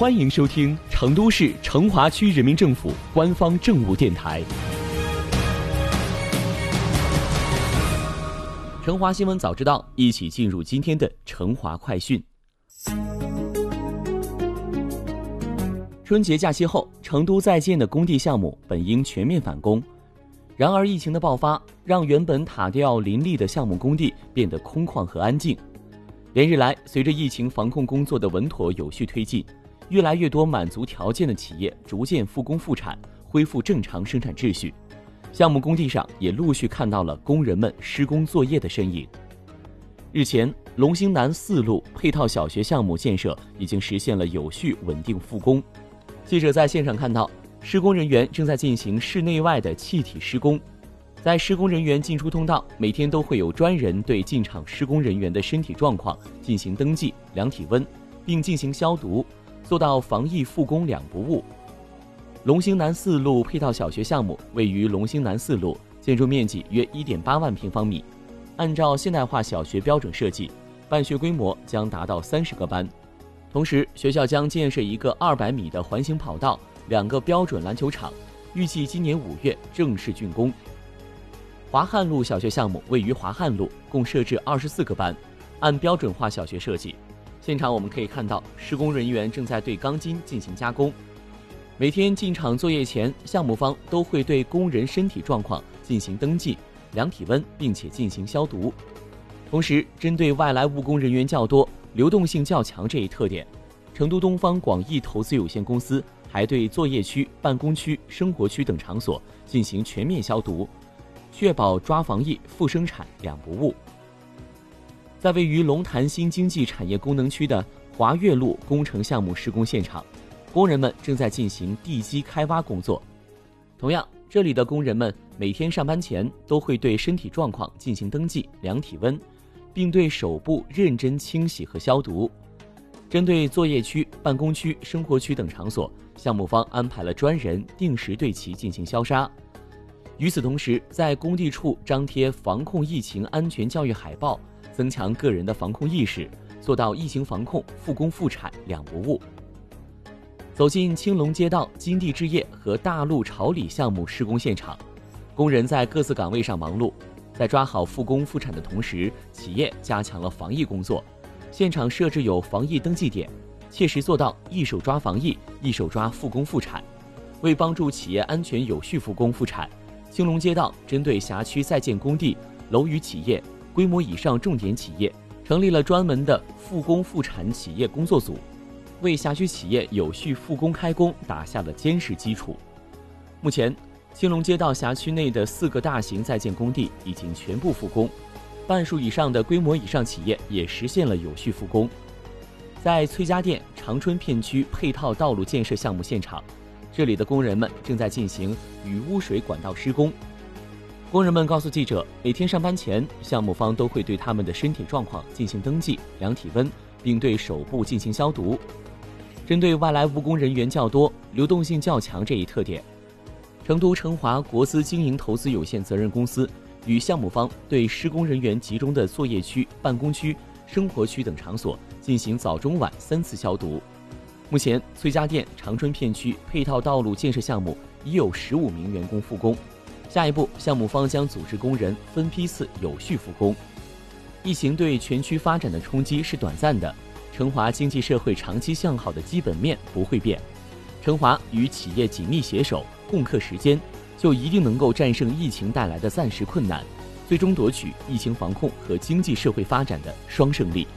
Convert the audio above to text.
欢迎收听成都市成华区人民政府官方政务电台。成华新闻早知道，一起进入今天的成华快讯。春节假期后，成都在建的工地项目本应全面返工，然而疫情的爆发让原本塔吊林立的项目工地变得空旷和安静。连日来，随着疫情防控工作的稳妥有序推进。越来越多满足条件的企业逐渐复工复产，恢复正常生产秩序。项目工地上也陆续看到了工人们施工作业的身影。日前，龙兴南四路配套小学项目建设已经实现了有序稳定复工。记者在现场看到，施工人员正在进行室内外的气体施工。在施工人员进出通道，每天都会有专人对进场施工人员的身体状况进行登记、量体温，并进行消毒。做到防疫复工两不误。龙兴南四路配套小学项目位于龙兴南四路，建筑面积约一点八万平方米，按照现代化小学标准设计，办学规模将达到三十个班。同时，学校将建设一个二百米的环形跑道，两个标准篮球场，预计今年五月正式竣工。华汉路小学项目位于华汉路，共设置二十四个班，按标准化小学设计。现场我们可以看到，施工人员正在对钢筋进行加工。每天进场作业前，项目方都会对工人身体状况进行登记、量体温，并且进行消毒。同时，针对外来务工人员较多、流动性较强这一特点，成都东方广义投资有限公司还对作业区、办公区、生活区等场所进行全面消毒，确保抓防疫、复生产两不误。在位于龙潭新经济产业功能区的华岳路工程项目施工现场，工人们正在进行地基开挖工作。同样，这里的工人们每天上班前都会对身体状况进行登记、量体温，并对手部认真清洗和消毒。针对作业区、办公区、生活区等场所，项目方安排了专人定时对其进行消杀。与此同时，在工地处张贴防控疫情安全教育海报。增强个人的防控意识，做到疫情防控、复工复产两不误。走进青龙街道金地置业和大陆朝里项目施工现场，工人在各自岗位上忙碌，在抓好复工复产的同时，企业加强了防疫工作。现场设置有防疫登记点，切实做到一手抓防疫，一手抓复工复产。为帮助企业安全有序复工复产，青龙街道针对辖区在建工地、楼宇企业。规模以上重点企业成立了专门的复工复产企业工作组，为辖区企业有序复工开工打下了坚实基础。目前，青龙街道辖区内的四个大型在建工地已经全部复工，半数以上的规模以上企业也实现了有序复工。在崔家店长春片区配套道路建设项目现场，这里的工人们正在进行雨污水管道施工。工人们告诉记者，每天上班前，项目方都会对他们的身体状况进行登记、量体温，并对手部进行消毒。针对外来务工人员较多、流动性较强这一特点，成都成华国资经营投资有限责任公司与项目方对施工人员集中的作业区、办公区、生活区等场所进行早中晚三次消毒。目前，崔家店长春片区配套道路建设项目已有十五名员工复工。下一步，项目方将组织工人分批次有序复工。疫情对全区发展的冲击是短暂的，成华经济社会长期向好的基本面不会变。成华与企业紧密携手，共克时艰，就一定能够战胜疫情带来的暂时困难，最终夺取疫情防控和经济社会发展的双胜利。